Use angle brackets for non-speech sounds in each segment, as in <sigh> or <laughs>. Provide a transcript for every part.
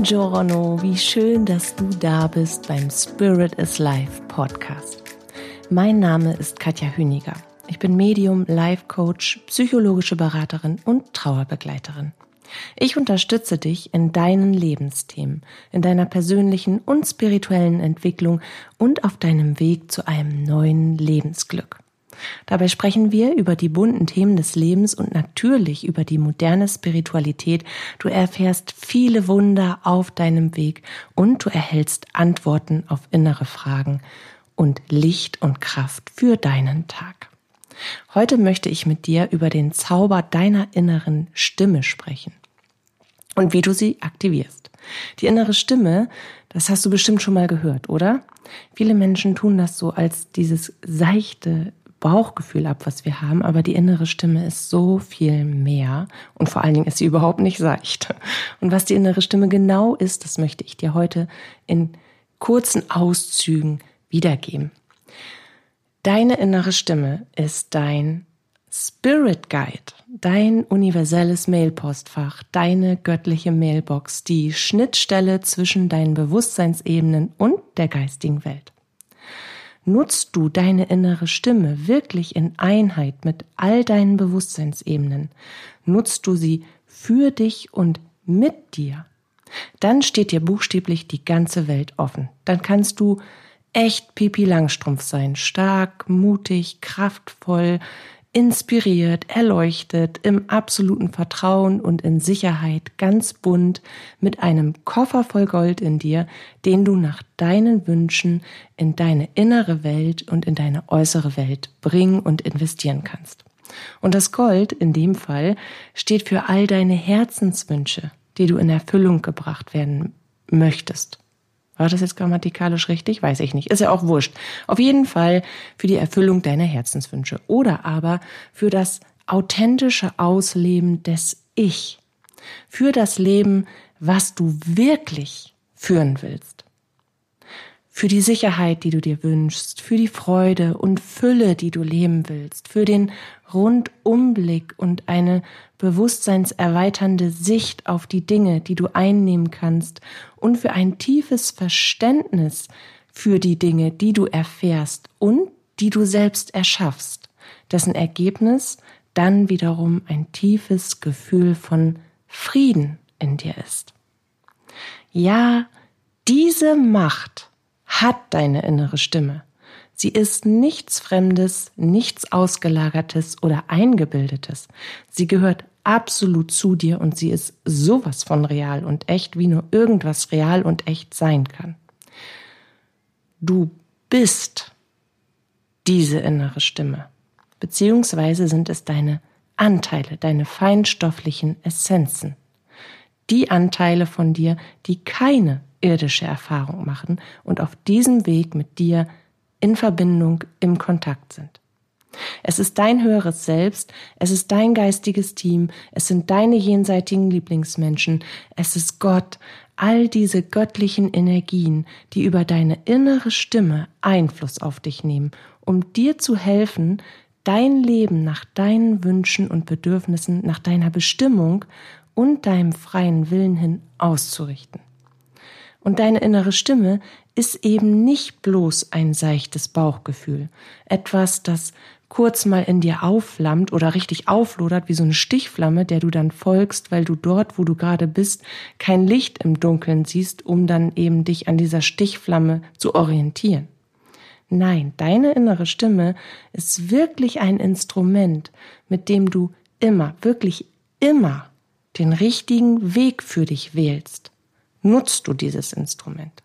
Buongiorno, wie schön, dass du da bist beim Spirit is Life Podcast. Mein Name ist Katja Hüniger. Ich bin Medium, Life Coach, psychologische Beraterin und Trauerbegleiterin. Ich unterstütze dich in deinen Lebensthemen, in deiner persönlichen und spirituellen Entwicklung und auf deinem Weg zu einem neuen Lebensglück. Dabei sprechen wir über die bunten Themen des Lebens und natürlich über die moderne Spiritualität. Du erfährst viele Wunder auf deinem Weg und du erhältst Antworten auf innere Fragen und Licht und Kraft für deinen Tag. Heute möchte ich mit dir über den Zauber deiner inneren Stimme sprechen und wie du sie aktivierst. Die innere Stimme, das hast du bestimmt schon mal gehört, oder? Viele Menschen tun das so als dieses seichte Bauchgefühl ab, was wir haben, aber die innere Stimme ist so viel mehr und vor allen Dingen ist sie überhaupt nicht seicht. Und was die innere Stimme genau ist, das möchte ich dir heute in kurzen Auszügen wiedergeben. Deine innere Stimme ist dein Spirit Guide, dein universelles Mailpostfach, deine göttliche Mailbox, die Schnittstelle zwischen deinen Bewusstseinsebenen und der geistigen Welt. Nutzt du deine innere Stimme wirklich in Einheit mit all deinen Bewusstseinsebenen? Nutzt du sie für dich und mit dir? Dann steht dir buchstäblich die ganze Welt offen. Dann kannst du echt Pipi Langstrumpf sein. Stark, mutig, kraftvoll, inspiriert, erleuchtet, im absoluten Vertrauen und in Sicherheit, ganz bunt, mit einem Koffer voll Gold in dir, den du nach deinen Wünschen in deine innere Welt und in deine äußere Welt bringen und investieren kannst. Und das Gold in dem Fall steht für all deine Herzenswünsche, die du in Erfüllung gebracht werden möchtest. War das jetzt grammatikalisch richtig? Weiß ich nicht. Ist ja auch wurscht. Auf jeden Fall für die Erfüllung deiner Herzenswünsche oder aber für das authentische Ausleben des Ich. Für das Leben, was du wirklich führen willst für die Sicherheit, die du dir wünschst, für die Freude und Fülle, die du leben willst, für den Rundumblick und eine bewusstseinserweiternde Sicht auf die Dinge, die du einnehmen kannst und für ein tiefes Verständnis für die Dinge, die du erfährst und die du selbst erschaffst, dessen Ergebnis dann wiederum ein tiefes Gefühl von Frieden in dir ist. Ja, diese Macht hat deine innere Stimme. Sie ist nichts Fremdes, nichts Ausgelagertes oder Eingebildetes. Sie gehört absolut zu dir und sie ist sowas von real und echt, wie nur irgendwas real und echt sein kann. Du bist diese innere Stimme, beziehungsweise sind es deine Anteile, deine feinstofflichen Essenzen. Die Anteile von dir, die keine irdische Erfahrung machen und auf diesem Weg mit dir in Verbindung, im Kontakt sind. Es ist dein höheres Selbst, es ist dein geistiges Team, es sind deine jenseitigen Lieblingsmenschen, es ist Gott, all diese göttlichen Energien, die über deine innere Stimme Einfluss auf dich nehmen, um dir zu helfen, dein Leben nach deinen Wünschen und Bedürfnissen, nach deiner Bestimmung und deinem freien Willen hin auszurichten. Und deine innere Stimme ist eben nicht bloß ein seichtes Bauchgefühl, etwas, das kurz mal in dir aufflammt oder richtig auflodert wie so eine Stichflamme, der du dann folgst, weil du dort, wo du gerade bist, kein Licht im Dunkeln siehst, um dann eben dich an dieser Stichflamme zu orientieren. Nein, deine innere Stimme ist wirklich ein Instrument, mit dem du immer, wirklich immer den richtigen Weg für dich wählst nutzt du dieses Instrument.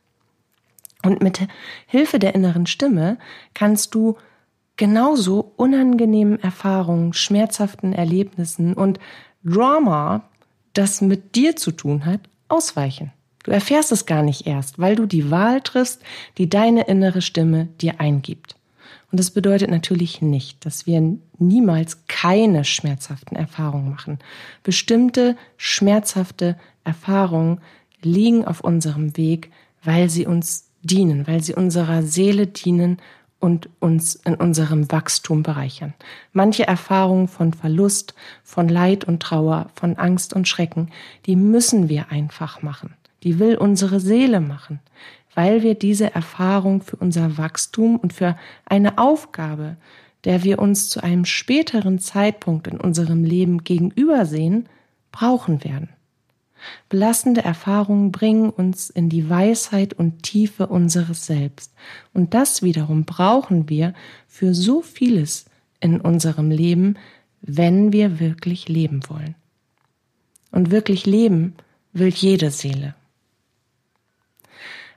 Und mit Hilfe der inneren Stimme kannst du genauso unangenehmen Erfahrungen, schmerzhaften Erlebnissen und Drama, das mit dir zu tun hat, ausweichen. Du erfährst es gar nicht erst, weil du die Wahl triffst, die deine innere Stimme dir eingibt. Und das bedeutet natürlich nicht, dass wir niemals keine schmerzhaften Erfahrungen machen. Bestimmte schmerzhafte Erfahrungen liegen auf unserem Weg, weil sie uns dienen, weil sie unserer Seele dienen und uns in unserem Wachstum bereichern. Manche Erfahrungen von Verlust, von Leid und Trauer, von Angst und Schrecken, die müssen wir einfach machen. die will unsere Seele machen, weil wir diese Erfahrung für unser Wachstum und für eine Aufgabe, der wir uns zu einem späteren Zeitpunkt in unserem Leben gegenübersehen, brauchen werden. Belastende Erfahrungen bringen uns in die Weisheit und Tiefe unseres Selbst. Und das wiederum brauchen wir für so vieles in unserem Leben, wenn wir wirklich leben wollen. Und wirklich leben will jede Seele.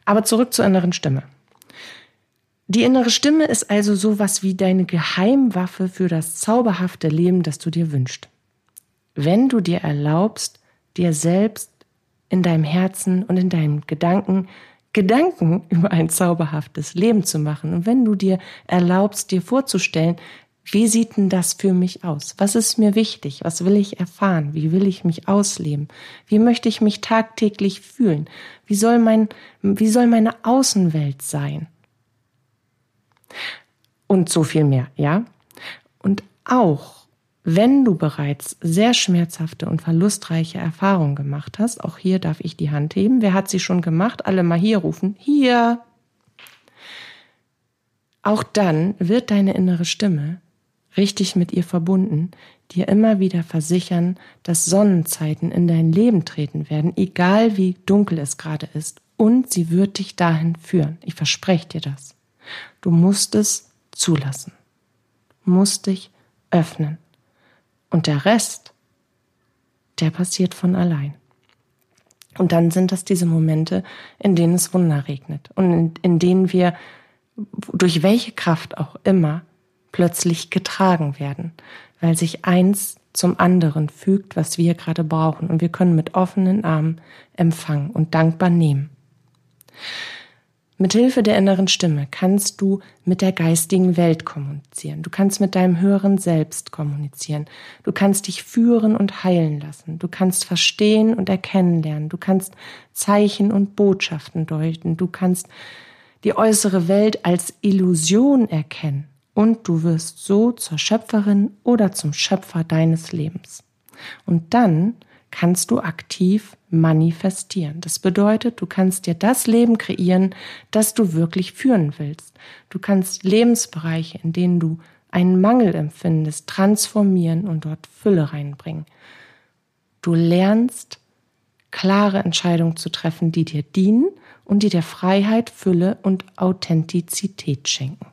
Aber zurück zur inneren Stimme. Die innere Stimme ist also sowas wie deine Geheimwaffe für das zauberhafte Leben, das du dir wünschst. Wenn du dir erlaubst, dir selbst in deinem Herzen und in deinen Gedanken Gedanken über ein zauberhaftes Leben zu machen. Und wenn du dir erlaubst, dir vorzustellen, wie sieht denn das für mich aus? Was ist mir wichtig? Was will ich erfahren? Wie will ich mich ausleben? Wie möchte ich mich tagtäglich fühlen? Wie soll mein, wie soll meine Außenwelt sein? Und so viel mehr, ja? Und auch, wenn du bereits sehr schmerzhafte und verlustreiche Erfahrungen gemacht hast, auch hier darf ich die Hand heben. Wer hat sie schon gemacht? Alle mal hier rufen. Hier! Auch dann wird deine innere Stimme richtig mit ihr verbunden, dir immer wieder versichern, dass Sonnenzeiten in dein Leben treten werden, egal wie dunkel es gerade ist. Und sie wird dich dahin führen. Ich verspreche dir das. Du musst es zulassen. Musst dich öffnen. Und der Rest, der passiert von allein. Und dann sind das diese Momente, in denen es Wunder regnet und in, in denen wir durch welche Kraft auch immer plötzlich getragen werden, weil sich eins zum anderen fügt, was wir gerade brauchen und wir können mit offenen Armen empfangen und dankbar nehmen. Mit Hilfe der inneren Stimme kannst du mit der geistigen Welt kommunizieren. Du kannst mit deinem höheren Selbst kommunizieren. Du kannst dich führen und heilen lassen. Du kannst verstehen und erkennen lernen. Du kannst Zeichen und Botschaften deuten. Du kannst die äußere Welt als Illusion erkennen und du wirst so zur Schöpferin oder zum Schöpfer deines Lebens. Und dann kannst du aktiv manifestieren. Das bedeutet, du kannst dir das Leben kreieren, das du wirklich führen willst. Du kannst Lebensbereiche, in denen du einen Mangel empfindest, transformieren und dort Fülle reinbringen. Du lernst klare Entscheidungen zu treffen, die dir dienen und die dir Freiheit, Fülle und Authentizität schenken.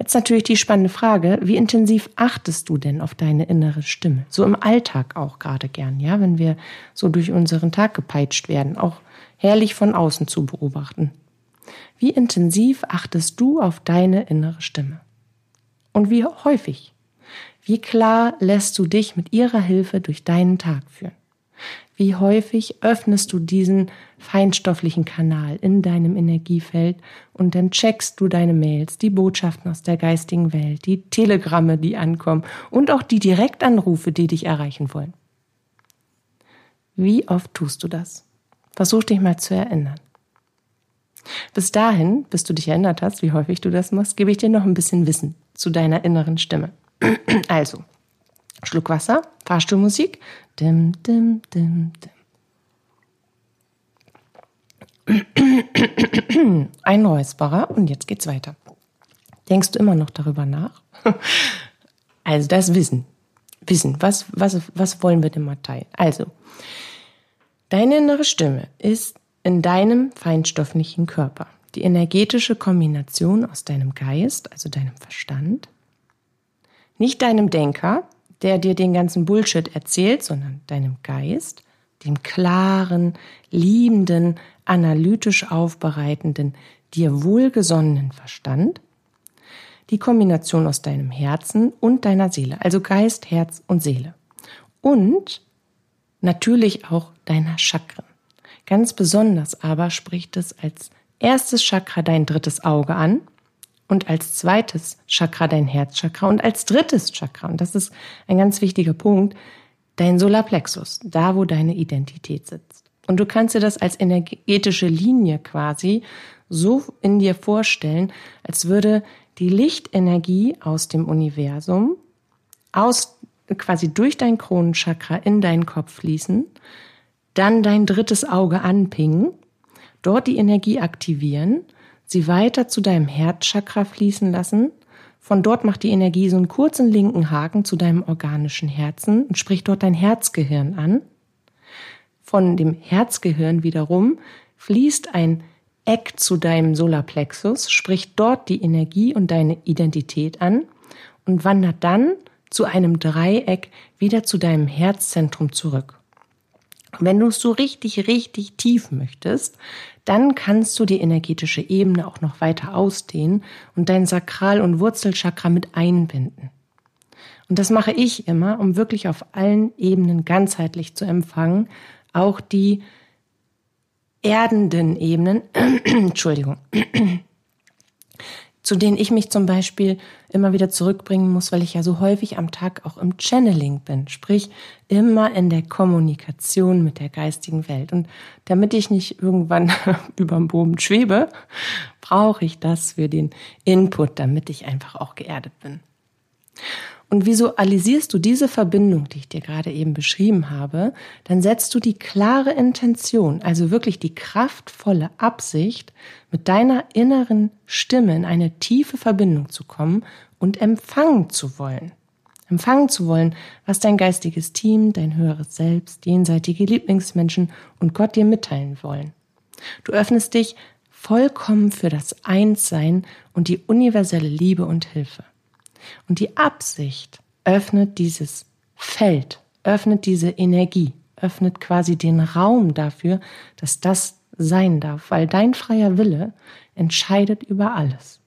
Jetzt natürlich die spannende Frage, wie intensiv achtest du denn auf deine innere Stimme? So im Alltag auch gerade gern, ja, wenn wir so durch unseren Tag gepeitscht werden, auch herrlich von außen zu beobachten. Wie intensiv achtest du auf deine innere Stimme? Und wie häufig? Wie klar lässt du dich mit ihrer Hilfe durch deinen Tag führen? Wie häufig öffnest du diesen feinstofflichen Kanal in deinem Energiefeld und dann checkst du deine Mails, die Botschaften aus der geistigen Welt, die Telegramme, die ankommen und auch die Direktanrufe, die dich erreichen wollen. Wie oft tust du das? Versuch dich mal zu erinnern. Bis dahin, bis du dich erinnert hast, wie häufig du das machst, gebe ich dir noch ein bisschen Wissen zu deiner inneren Stimme. <clears throat> Also, Schluck Wasser, Fahrstuhlmusik. Dim, dim, dim, dim. Ein Räusperer und jetzt geht's weiter. Denkst du immer noch darüber nach? <laughs> Also das Wissen. Wissen, was, was, was wollen wir denn mal teilen? Also, deine innere Stimme ist in deinem feinstofflichen Körper. Die energetische Kombination aus deinem Geist, also deinem Verstand, nicht deinem Denker, der dir den ganzen Bullshit erzählt, sondern deinem Geist, dem klaren, liebenden, analytisch aufbereitenden, dir wohlgesonnenen Verstand, die Kombination aus deinem Herzen und deiner Seele, also Geist, Herz und Seele. Und natürlich auch deiner Chakren. Ganz besonders aber spricht es als erstes Chakra dein drittes Auge an und als zweites Chakra dein Herzchakra und als drittes Chakra, und das ist ein ganz wichtiger Punkt, dein Solarplexus, da wo deine Identität sitzt. Und du kannst dir das als energetische Linie quasi so in dir vorstellen, als würde die Lichtenergie aus dem Universum aus quasi durch dein Kronenchakra in deinen Kopf fließen, dann dein drittes Auge anpingen, dort die Energie aktivieren, sie weiter zu deinem Herzchakra fließen lassen. Von dort macht die Energie so einen kurzen linken Haken zu deinem organischen Herzen und spricht dort dein Herzgehirn an. Von dem Herzgehirn wiederum fließt ein Eck zu deinem Solarplexus, spricht dort die Energie und deine Identität an und wandert dann zu einem Dreieck wieder zu deinem Herzzentrum zurück. Wenn du es so richtig, richtig tief möchtest, dann kannst du die energetische Ebene auch noch weiter ausdehnen und dein Sakral- und Wurzelchakra mit einbinden. Und das mache ich immer, um wirklich auf allen Ebenen ganzheitlich zu empfangen, auch die erdenden Ebenen, <clears throat> Entschuldigung, zu denen ich mich zum Beispiel immer wieder zurückbringen muss, weil ich ja so häufig am Tag auch im Channeling bin, sprich immer in der Kommunikation mit der geistigen Welt. Und damit ich nicht irgendwann <laughs> über dem Boden schwebe, brauche ich das für den Input, damit ich einfach auch geerdet bin. Und visualisierst du diese Verbindung, die ich dir gerade eben beschrieben habe, dann setzt du die klare Intention, also wirklich die kraftvolle Absicht, mit deiner inneren Stimme in eine tiefe Verbindung zu kommen und empfangen zu wollen. Empfangen zu wollen, was dein geistiges Team, dein höheres Selbst, jenseitige Lieblingsmenschen und Gott dir mitteilen wollen. Du öffnest dich vollkommen für das Einssein und die universelle Liebe und Hilfe. Und die Absicht öffnet dieses Feld, öffnet diese Energie, öffnet quasi den Raum dafür, dass das sein darf, weil dein freier Wille entscheidet über alles.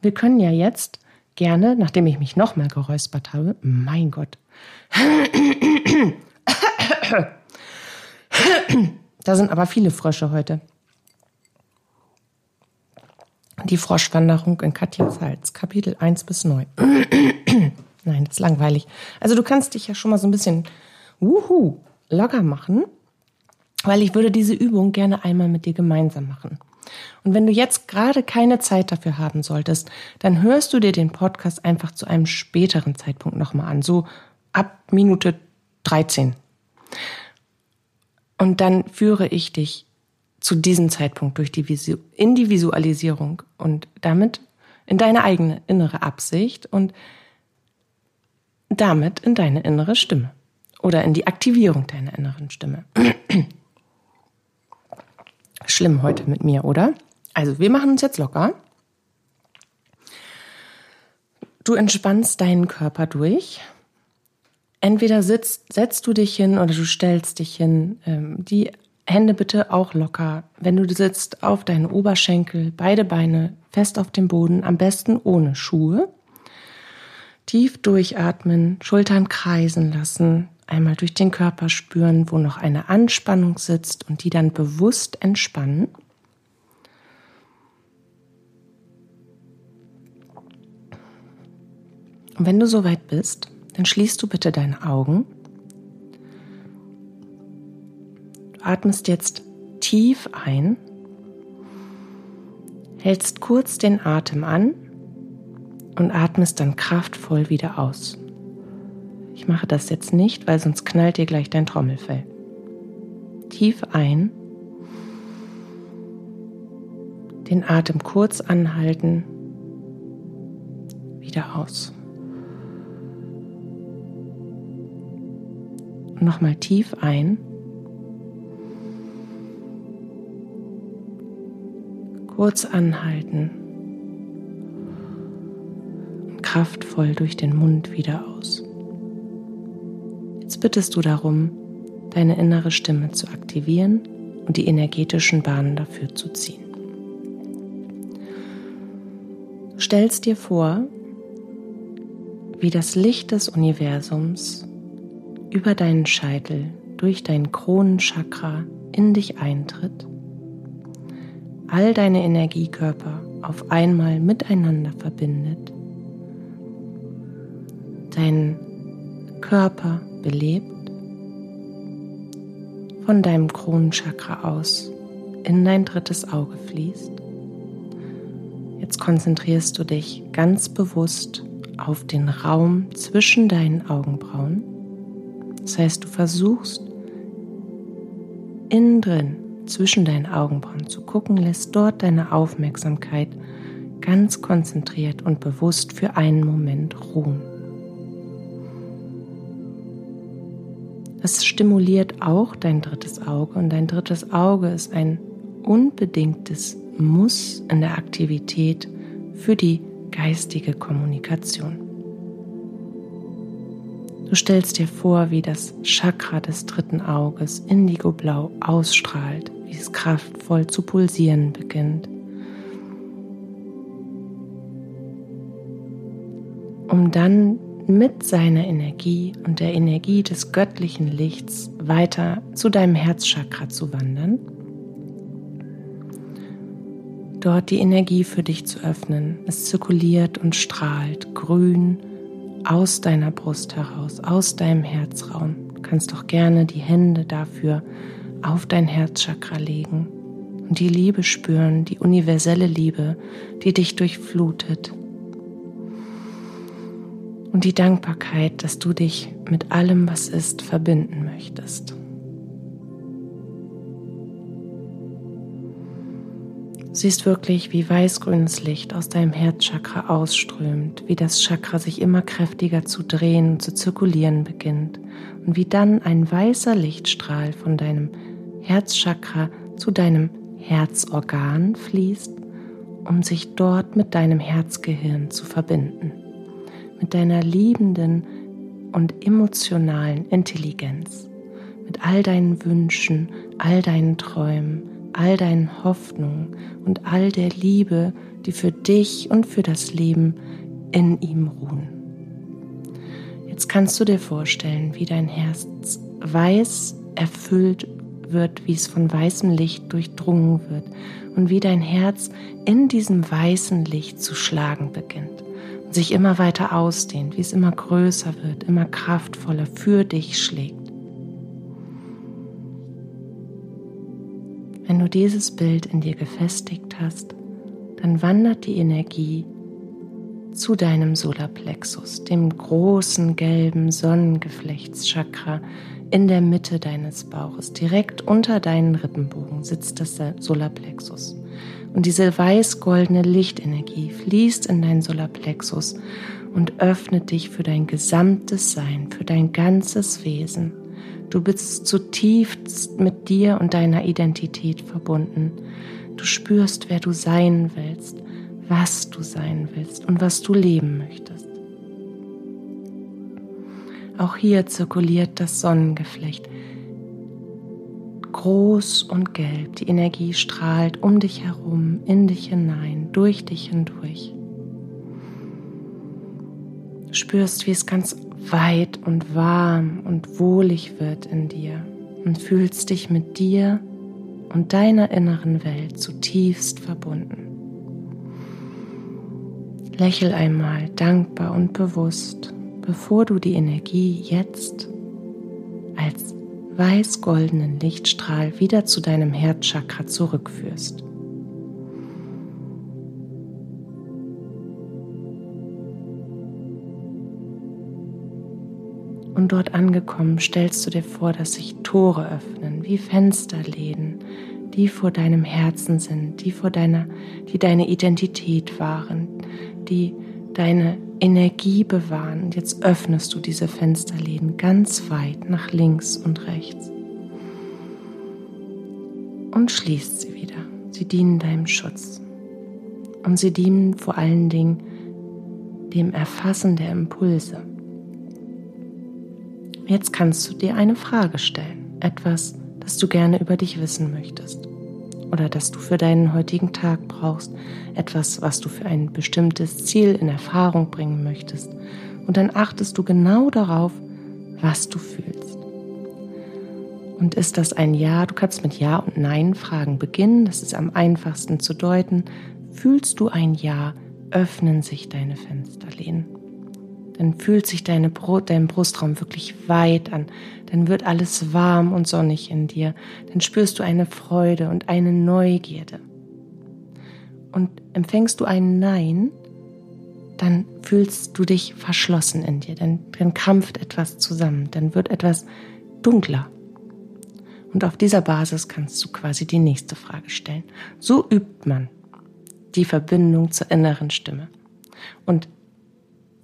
Wir können ja jetzt gerne, nachdem ich mich nochmal geräuspert habe, mein Gott, <coughs> da sind aber viele Frösche heute. Die Froschwanderung in Katja Salz, Kapitel 1 bis 9. <clears throat> Nein, das ist langweilig. Also du kannst dich ja schon mal so ein bisschen wuhu, locker machen, weil ich würde diese Übung gerne einmal mit dir gemeinsam machen. Und wenn du jetzt gerade keine Zeit dafür haben solltest, dann hörst du dir den Podcast einfach zu einem späteren Zeitpunkt nochmal an, so ab Minute 13. Und dann führe ich dich zu diesem Zeitpunkt durch die Visu in die Visualisierung und damit in deine eigene innere Absicht und damit in deine innere Stimme oder in die Aktivierung deiner inneren Stimme. <clears throat> Schlimm heute mit mir, oder? Also, wir machen uns jetzt locker. Du entspannst deinen Körper durch. Entweder sitzt, setzt du dich hin oder du stellst dich hin. Ähm, die Hände bitte auch locker. Wenn du sitzt, auf deinen Oberschenkel, beide Beine fest auf dem Boden, am besten ohne Schuhe. Tief durchatmen, Schultern kreisen lassen, einmal durch den Körper spüren, wo noch eine Anspannung sitzt und die dann bewusst entspannen. Und wenn du soweit bist, dann schließt du bitte deine Augen atmest jetzt tief ein, hältst kurz den Atem an und atmest dann kraftvoll wieder aus. Ich mache das jetzt nicht, weil sonst knallt dir gleich dein Trommelfell. Tief ein, den Atem kurz anhalten, wieder aus. Nochmal tief ein. Kurz anhalten und kraftvoll durch den Mund wieder aus. Jetzt bittest du darum, deine innere Stimme zu aktivieren und die energetischen Bahnen dafür zu ziehen. Du stellst dir vor, wie das Licht des Universums über deinen Scheitel durch dein Kronenchakra in dich eintritt all deine Energiekörper auf einmal miteinander verbindet, deinen Körper belebt, von deinem Kronenchakra aus in dein drittes Auge fließt. Jetzt konzentrierst du dich ganz bewusst auf den Raum zwischen deinen Augenbrauen. Das heißt, du versuchst innen drin zwischen deinen Augenbrauen zu gucken, lässt dort deine Aufmerksamkeit ganz konzentriert und bewusst für einen Moment ruhen. Das stimuliert auch dein drittes Auge und dein drittes Auge ist ein unbedingtes Muss in der Aktivität für die geistige Kommunikation. Du stellst dir vor, wie das Chakra des dritten Auges indigoblau ausstrahlt, wie es kraftvoll zu pulsieren beginnt. Um dann mit seiner Energie und der Energie des göttlichen Lichts weiter zu deinem Herzchakra zu wandern. Dort die Energie für dich zu öffnen. Es zirkuliert und strahlt grün aus deiner Brust heraus, aus deinem Herzraum. Du kannst doch gerne die Hände dafür auf dein Herzchakra legen und die Liebe spüren, die universelle Liebe, die dich durchflutet, und die Dankbarkeit, dass du dich mit allem, was ist, verbinden möchtest. Du siehst wirklich, wie weißgrünes Licht aus deinem Herzchakra ausströmt, wie das Chakra sich immer kräftiger zu drehen und zu zirkulieren beginnt und wie dann ein weißer Lichtstrahl von deinem Herzchakra zu deinem Herzorgan fließt, um sich dort mit deinem Herzgehirn zu verbinden mit deiner liebenden und emotionalen Intelligenz, mit all deinen Wünschen, all deinen Träumen, all deinen Hoffnungen und all der Liebe, die für dich und für das Leben in ihm ruhen. Jetzt kannst du dir vorstellen, wie dein Herz weiß erfüllt wird, wie es von weißem Licht durchdrungen wird und wie dein Herz in diesem weißen Licht zu schlagen beginnt sich immer weiter ausdehnt, wie es immer größer wird, immer kraftvoller für dich schlägt. Wenn du dieses Bild in dir gefestigt hast, dann wandert die Energie zu deinem Solarplexus, dem großen gelben Sonnengeflechtschakra in der Mitte deines Bauches. Direkt unter deinen Rippenbogen sitzt das Solarplexus. Und diese weiß-goldene Lichtenergie fließt in dein Solarplexus und öffnet dich für dein gesamtes Sein, für dein ganzes Wesen. Du bist zutiefst mit dir und deiner Identität verbunden. Du spürst, wer du sein willst, was du sein willst und was du leben möchtest. Auch hier zirkuliert das Sonnengeflecht groß und gelb. Die Energie strahlt um dich herum, in dich hinein, durch dich hindurch. Du spürst, wie es ganz weit und warm und wohlig wird in dir und fühlst dich mit dir und deiner inneren Welt zutiefst verbunden. Lächel einmal dankbar und bewusst, bevor du die Energie jetzt als weiß-goldenen Lichtstrahl wieder zu deinem Herzchakra zurückführst. Und dort angekommen stellst du dir vor, dass sich Tore öffnen, wie Fensterläden, die vor deinem Herzen sind, die vor deiner, die deine Identität waren, die deine Energie bewahren. Und jetzt öffnest du diese Fensterläden ganz weit nach links und rechts und schließt sie wieder. Sie dienen deinem Schutz. Und sie dienen vor allen Dingen dem Erfassen der Impulse. Jetzt kannst du dir eine Frage stellen, etwas, das du gerne über dich wissen möchtest oder das du für deinen heutigen Tag brauchst, etwas, was du für ein bestimmtes Ziel in Erfahrung bringen möchtest. Und dann achtest du genau darauf, was du fühlst. Und ist das ein Ja? Du kannst mit Ja und Nein Fragen beginnen. Das ist am einfachsten zu deuten. Fühlst du ein Ja, öffnen sich deine Fensterlehnen dann fühlt sich deine Brust, dein Brustraum wirklich weit an. Dann wird alles warm und sonnig in dir. Dann spürst du eine Freude und eine Neugierde. Und empfängst du ein Nein, dann fühlst du dich verschlossen in dir. Dann, dann krampft etwas zusammen. Dann wird etwas dunkler. Und auf dieser Basis kannst du quasi die nächste Frage stellen. So übt man die Verbindung zur inneren Stimme. Und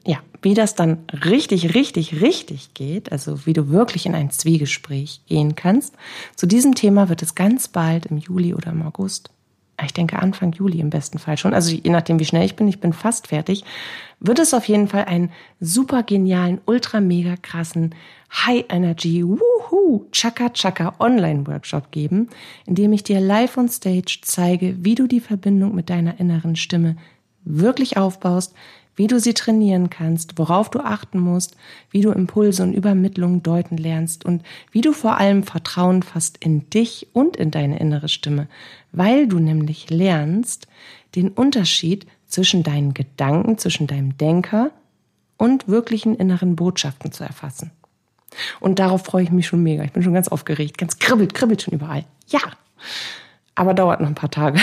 ja, wie das dann richtig, richtig, richtig geht, also wie du wirklich in ein Zwiegespräch gehen kannst, zu diesem Thema wird es ganz bald im Juli oder im August. Ich denke Anfang Juli im besten Fall schon, also je nachdem, wie schnell ich bin, ich bin fast fertig, wird es auf jeden Fall einen super genialen, ultra mega krassen High Energy, wuhu, Chaka Chaka Online Workshop geben, in dem ich dir live on stage zeige, wie du die Verbindung mit deiner inneren Stimme wirklich aufbaust, wie du sie trainieren kannst, worauf du achten musst, wie du Impulse und Übermittlungen deuten lernst und wie du vor allem Vertrauen fasst in dich und in deine innere Stimme, weil du nämlich lernst, den Unterschied zwischen deinen Gedanken, zwischen deinem Denker und wirklichen inneren Botschaften zu erfassen. Und darauf freue ich mich schon mega. Ich bin schon ganz aufgeregt, ganz kribbelt, kribbelt schon überall. Ja! Aber dauert noch ein paar Tage.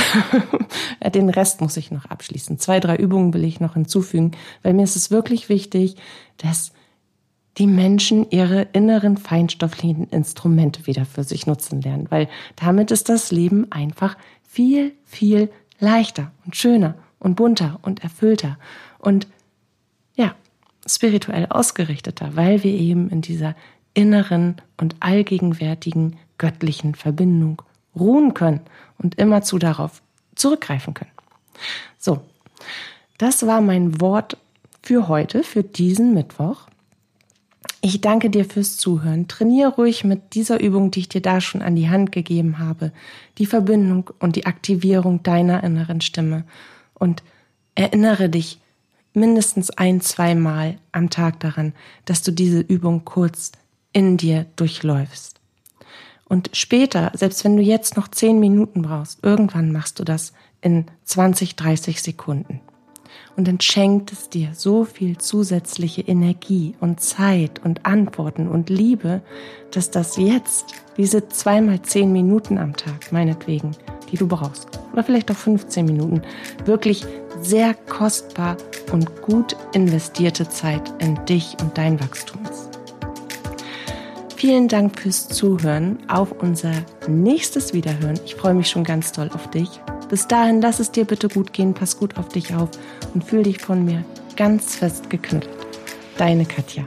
<laughs> Den Rest muss ich noch abschließen. Zwei, drei Übungen will ich noch hinzufügen, weil mir ist es wirklich wichtig, dass die Menschen ihre inneren feinstofflichen Instrumente wieder für sich nutzen lernen, weil damit ist das Leben einfach viel, viel leichter und schöner und bunter und erfüllter und ja, spirituell ausgerichteter, weil wir eben in dieser inneren und allgegenwärtigen göttlichen Verbindung ruhen können und immerzu darauf zurückgreifen können. So, das war mein Wort für heute, für diesen Mittwoch. Ich danke dir fürs Zuhören. Trainiere ruhig mit dieser Übung, die ich dir da schon an die Hand gegeben habe, die Verbindung und die Aktivierung deiner inneren Stimme und erinnere dich mindestens ein, zwei Mal am Tag daran, dass du diese Übung kurz in dir durchläufst. Und später, selbst wenn du jetzt noch zehn Minuten brauchst, irgendwann machst du das in 20, 30 Sekunden. Und dann schenkt es dir so viel zusätzliche Energie und Zeit und Antworten und Liebe, dass das jetzt, diese zweimal zehn Minuten am Tag, meinetwegen, die du brauchst, oder vielleicht auch 15 Minuten, wirklich sehr kostbar und gut investierte Zeit in dich und dein Wachstum ist. Vielen Dank fürs Zuhören. Auf unser nächstes Wiederhören. Ich freue mich schon ganz toll auf dich. Bis dahin, lass es dir bitte gut gehen, pass gut auf dich auf und fühl dich von mir ganz fest geknüpft. Deine Katja.